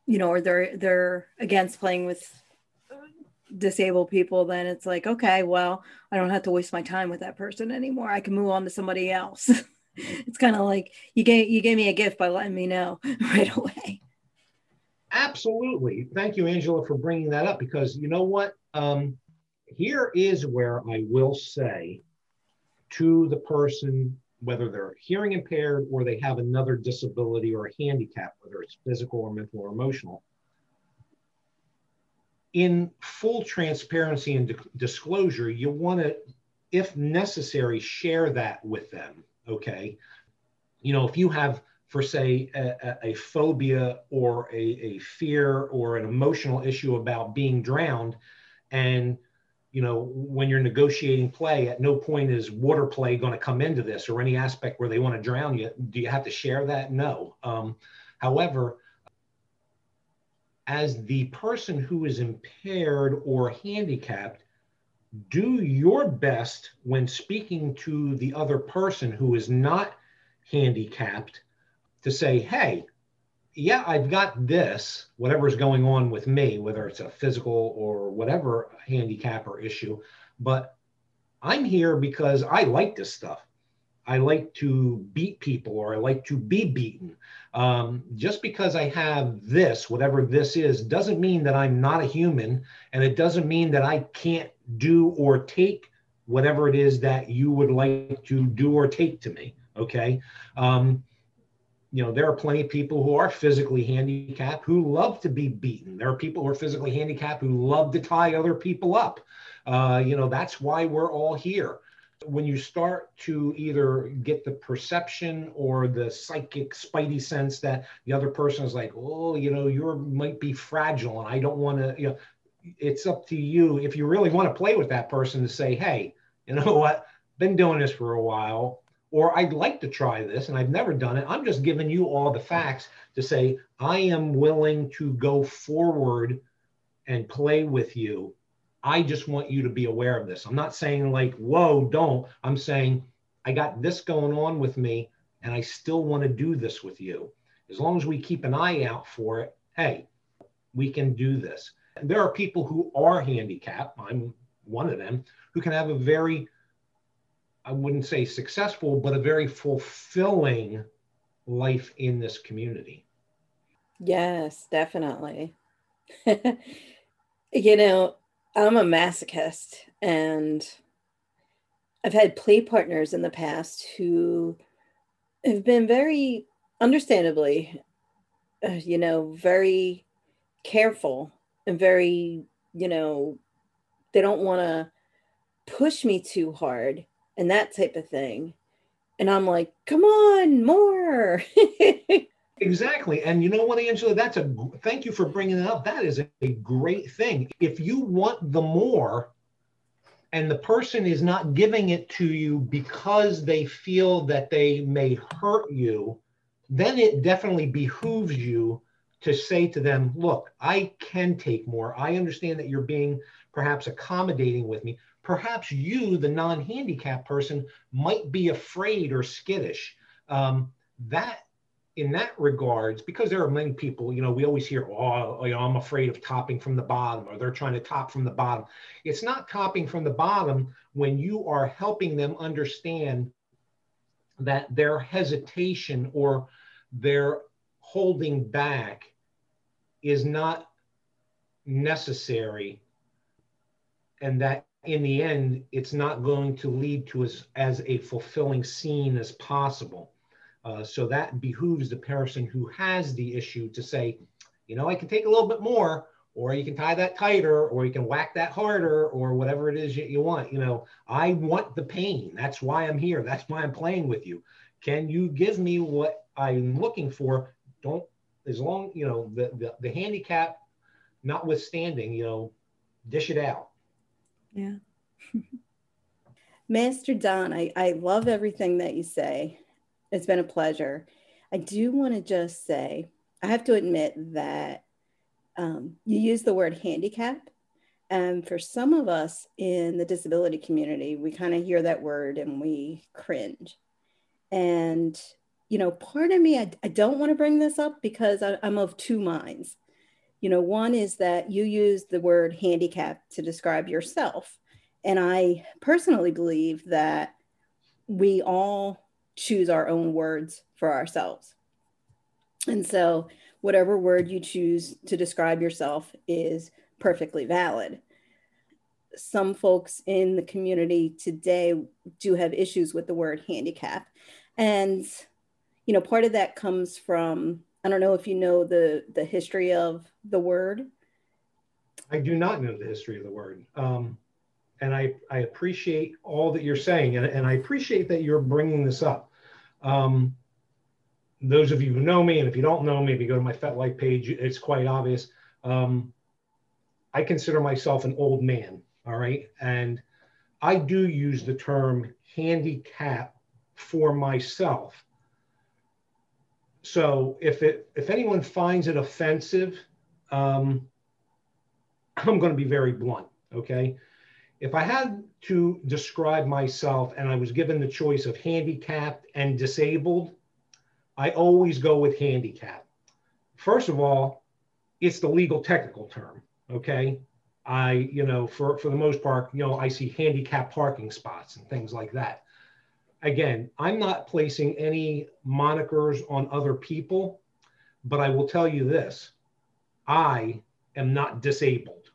you know, or they're they're against playing with disabled people, then it's like, okay, well, I don't have to waste my time with that person anymore. I can move on to somebody else. [laughs] it's kind of like you gave you gave me a gift by letting me know [laughs] right away. Absolutely. Thank you, Angela, for bringing that up because you know what? Um, here is where I will say to the person, whether they're hearing impaired or they have another disability or a handicap, whether it's physical or mental or emotional, in full transparency and disclosure, you want to, if necessary, share that with them. Okay. You know, if you have, for say, a, a phobia or a, a fear or an emotional issue about being drowned, and you know, when you're negotiating play, at no point is water play going to come into this or any aspect where they want to drown you. Do you have to share that? No. Um, however, as the person who is impaired or handicapped, do your best when speaking to the other person who is not handicapped to say, hey, yeah, I've got this, whatever's going on with me, whether it's a physical or whatever handicap or issue, but I'm here because I like this stuff. I like to beat people or I like to be beaten. Um, just because I have this, whatever this is, doesn't mean that I'm not a human. And it doesn't mean that I can't do or take whatever it is that you would like to do or take to me. Okay. Um, you know, there are plenty of people who are physically handicapped who love to be beaten. There are people who are physically handicapped who love to tie other people up. Uh, you know, that's why we're all here when you start to either get the perception or the psychic spidey sense that the other person is like oh you know you might be fragile and i don't want to you know it's up to you if you really want to play with that person to say hey you know [laughs] what been doing this for a while or i'd like to try this and i've never done it i'm just giving you all the facts to say i am willing to go forward and play with you I just want you to be aware of this. I'm not saying like, whoa, don't. I'm saying I got this going on with me and I still want to do this with you. As long as we keep an eye out for it, hey, we can do this. And there are people who are handicapped, I'm one of them, who can have a very, I wouldn't say successful, but a very fulfilling life in this community. Yes, definitely. [laughs] you know, I'm a masochist and I've had play partners in the past who have been very understandably uh, you know very careful and very you know they don't want to push me too hard and that type of thing and i'm like come on more [laughs] Exactly. And you know what, Angela, that's a thank you for bringing it up. That is a, a great thing. If you want the more, and the person is not giving it to you because they feel that they may hurt you, then it definitely behooves you to say to them, Look, I can take more. I understand that you're being perhaps accommodating with me. Perhaps you, the non handicapped person, might be afraid or skittish. Um, that in that regards, because there are many people, you know, we always hear, oh, you know, I'm afraid of topping from the bottom, or they're trying to top from the bottom. It's not topping from the bottom when you are helping them understand that their hesitation or their holding back is not necessary and that in the end it's not going to lead to as, as a fulfilling scene as possible uh, so that behooves the person who has the issue to say, you know, I can take a little bit more, or you can tie that tighter, or you can whack that harder, or whatever it is you want. You know, I want the pain. That's why I'm here. That's why I'm playing with you. Can you give me what I'm looking for? Don't, as long, you know, the, the, the handicap notwithstanding, you know, dish it out. Yeah. Master Don, I, I love everything that you say. It's been a pleasure. I do want to just say, I have to admit that um, you use the word handicap. And for some of us in the disability community, we kind of hear that word and we cringe. And, you know, part of me, I, I don't want to bring this up because I, I'm of two minds. You know, one is that you use the word handicap to describe yourself. And I personally believe that we all choose our own words for ourselves. And so, whatever word you choose to describe yourself is perfectly valid. Some folks in the community today do have issues with the word handicap. And, you know, part of that comes from, I don't know if you know the, the history of the word. I do not know the history of the word. Um, and I, I appreciate all that you're saying, and, and I appreciate that you're bringing this up. Um, those of you who know me, and if you don't know me, go to my FetLife page, it's quite obvious. Um, I consider myself an old man, all right? And I do use the term handicap for myself. So if it if anyone finds it offensive, um, I'm going to be very blunt. Okay, if I had to describe myself and I was given the choice of handicapped and disabled, I always go with handicapped. First of all, it's the legal technical term. Okay, I you know for for the most part, you know I see handicap parking spots and things like that again, I'm not placing any monikers on other people, but I will tell you this I am not disabled.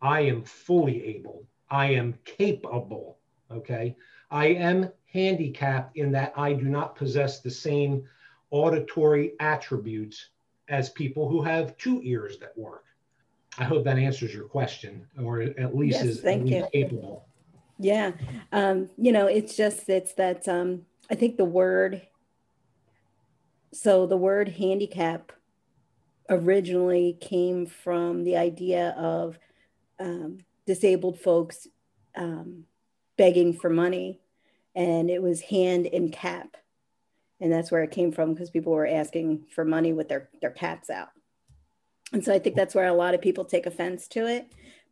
I am fully able. I am capable. Okay. I am handicapped in that I do not possess the same auditory attributes as people who have two ears that work. I hope that answers your question, or at least yes, is thank you. capable. Yeah. Um, you know, it's just, it's that, um, I think the word, so the word handicap originally came from the idea of um, disabled folks um, begging for money, and it was hand in cap. And that's where it came from because people were asking for money with their, their caps out. And so I think that's where a lot of people take offense to it.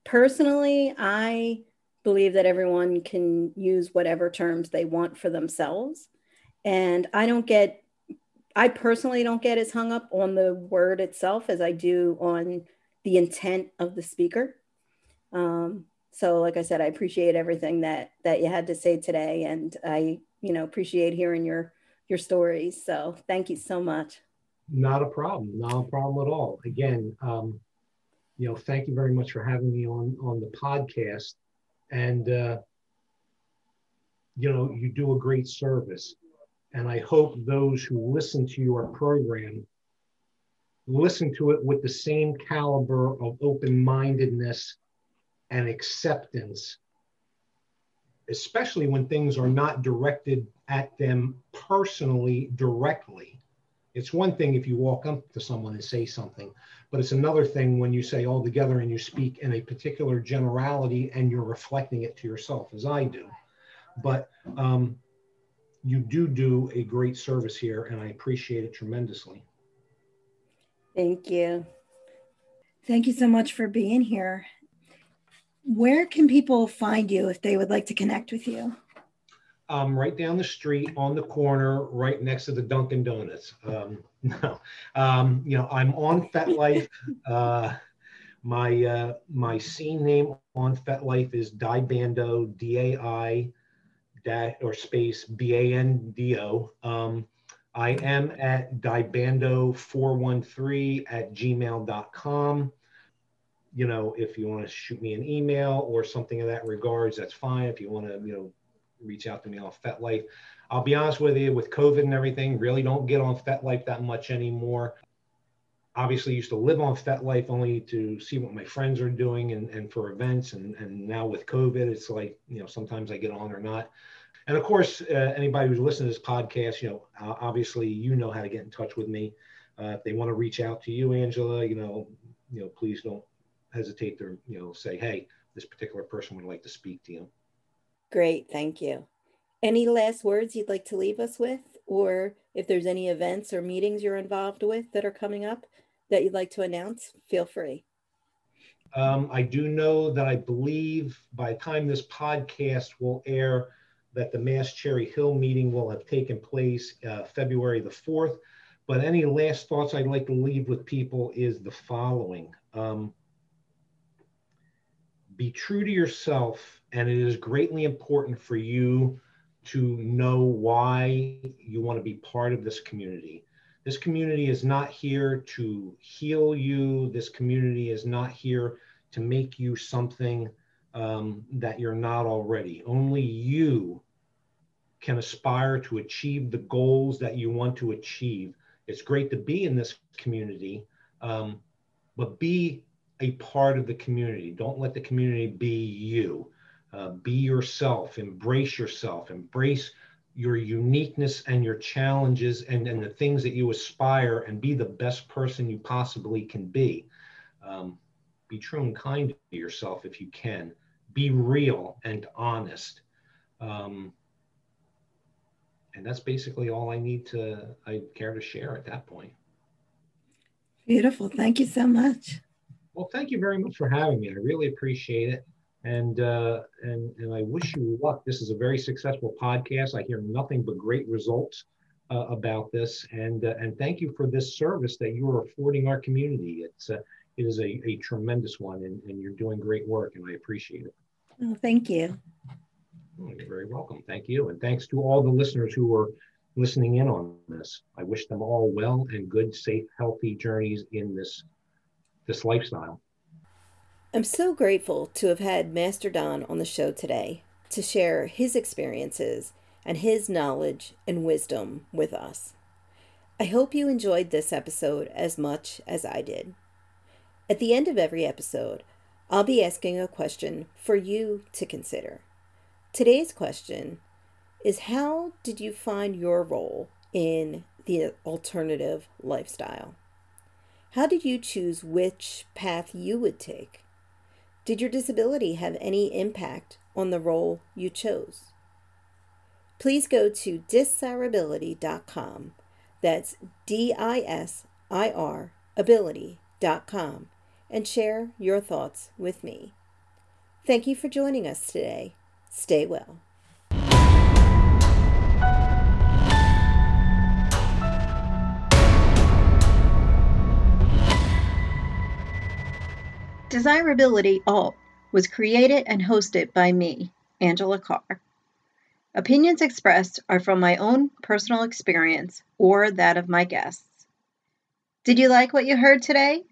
Personally, I believe that everyone can use whatever terms they want for themselves. And I don't get, I personally don't get as hung up on the word itself as I do on the intent of the speaker. Um, so, like I said, I appreciate everything that that you had to say today, and I, you know, appreciate hearing your your stories. So, thank you so much. Not a problem. Not a problem at all. Again, um, you know, thank you very much for having me on on the podcast and uh, you know you do a great service. And i hope those who listen to your program listen to it with the same caliber of open-mindedness and acceptance especially when things are not directed at them personally directly it's one thing if you walk up to someone and say something, but it's another thing when you say all together and you speak in a particular generality and you're reflecting it to yourself, as I do. But um, you do do a great service here, and I appreciate it tremendously. Thank you. Thank you so much for being here. Where can people find you if they would like to connect with you? Um, right down the street on the corner, right next to the Dunkin' Donuts. Um, [laughs] no, um, you know, I'm on FetLife. Uh, my uh, my scene name on FetLife is Daibando, D A I dash or space B A N D O. Um, I am at Daibando413 at gmail.com. You know, if you want to shoot me an email or something of that regards, that's fine. If you want to, you know, reach out to me on FetLife. I'll be honest with you, with COVID and everything, really don't get on FetLife that much anymore. Obviously, used to live on FetLife only to see what my friends are doing and, and for events. And, and now with COVID, it's like, you know, sometimes I get on or not. And of course, uh, anybody who's listening to this podcast, you know, obviously, you know how to get in touch with me. Uh, if they want to reach out to you, Angela, you know, you know, please don't hesitate to, you know, say, hey, this particular person would like to speak to you. Great, thank you. Any last words you'd like to leave us with? Or if there's any events or meetings you're involved with that are coming up that you'd like to announce, feel free. Um, I do know that I believe by the time this podcast will air, that the MAsT Cherry Hill meeting will have taken place uh, February the 4th. But any last thoughts I'd like to leave with people is the following um, Be true to yourself and it is greatly important for you to know why you want to be part of this community. This community is not here to heal you. This community is not here to make you something um, that you're not already. Only you can aspire to achieve the goals that you want to achieve. It's great to be in this community, um, but be a part of the community. Don't let the community be you. Uh, be yourself, embrace yourself, embrace your uniqueness and your challenges and, and the things that you aspire and be the best person you possibly can be. Um, be true and kind to yourself if you can. Be real and honest. Um, and that's basically all I need to, I care to share at that point. Beautiful. Thank you so much. Well, thank you very much for having me. I really appreciate it. And, uh, and, and I wish you luck. This is a very successful podcast. I hear nothing but great results uh, about this. And, uh, and thank you for this service that you are affording our community. It's, uh, it is a, a tremendous one, and, and you're doing great work, and I appreciate it. Oh, thank you. Oh, you're very welcome. Thank you. And thanks to all the listeners who are listening in on this. I wish them all well and good, safe, healthy journeys in this, this lifestyle. I'm so grateful to have had Master Don on the show today to share his experiences and his knowledge and wisdom with us. I hope you enjoyed this episode as much as I did. At the end of every episode, I'll be asking a question for you to consider. Today's question is How did you find your role in the alternative lifestyle? How did you choose which path you would take? Did your disability have any impact on the role you chose? Please go to disirability.com. That's D I S I R ability.com and share your thoughts with me. Thank you for joining us today. Stay well. DISIRability Alt was created and hosted by me, Angela Carr. Opinions expressed are from my own personal experience or that of my guests. Did you like what you heard today?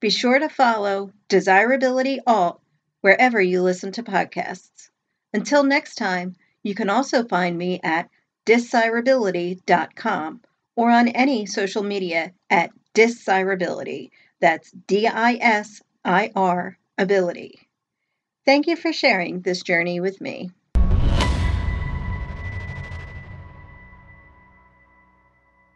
Be sure to follow DISIRability Alt wherever you listen to podcasts. Until next time, you can also find me at disirability.com or on any social media at disirability. That's D I S IR ability. Thank you for sharing this journey with me.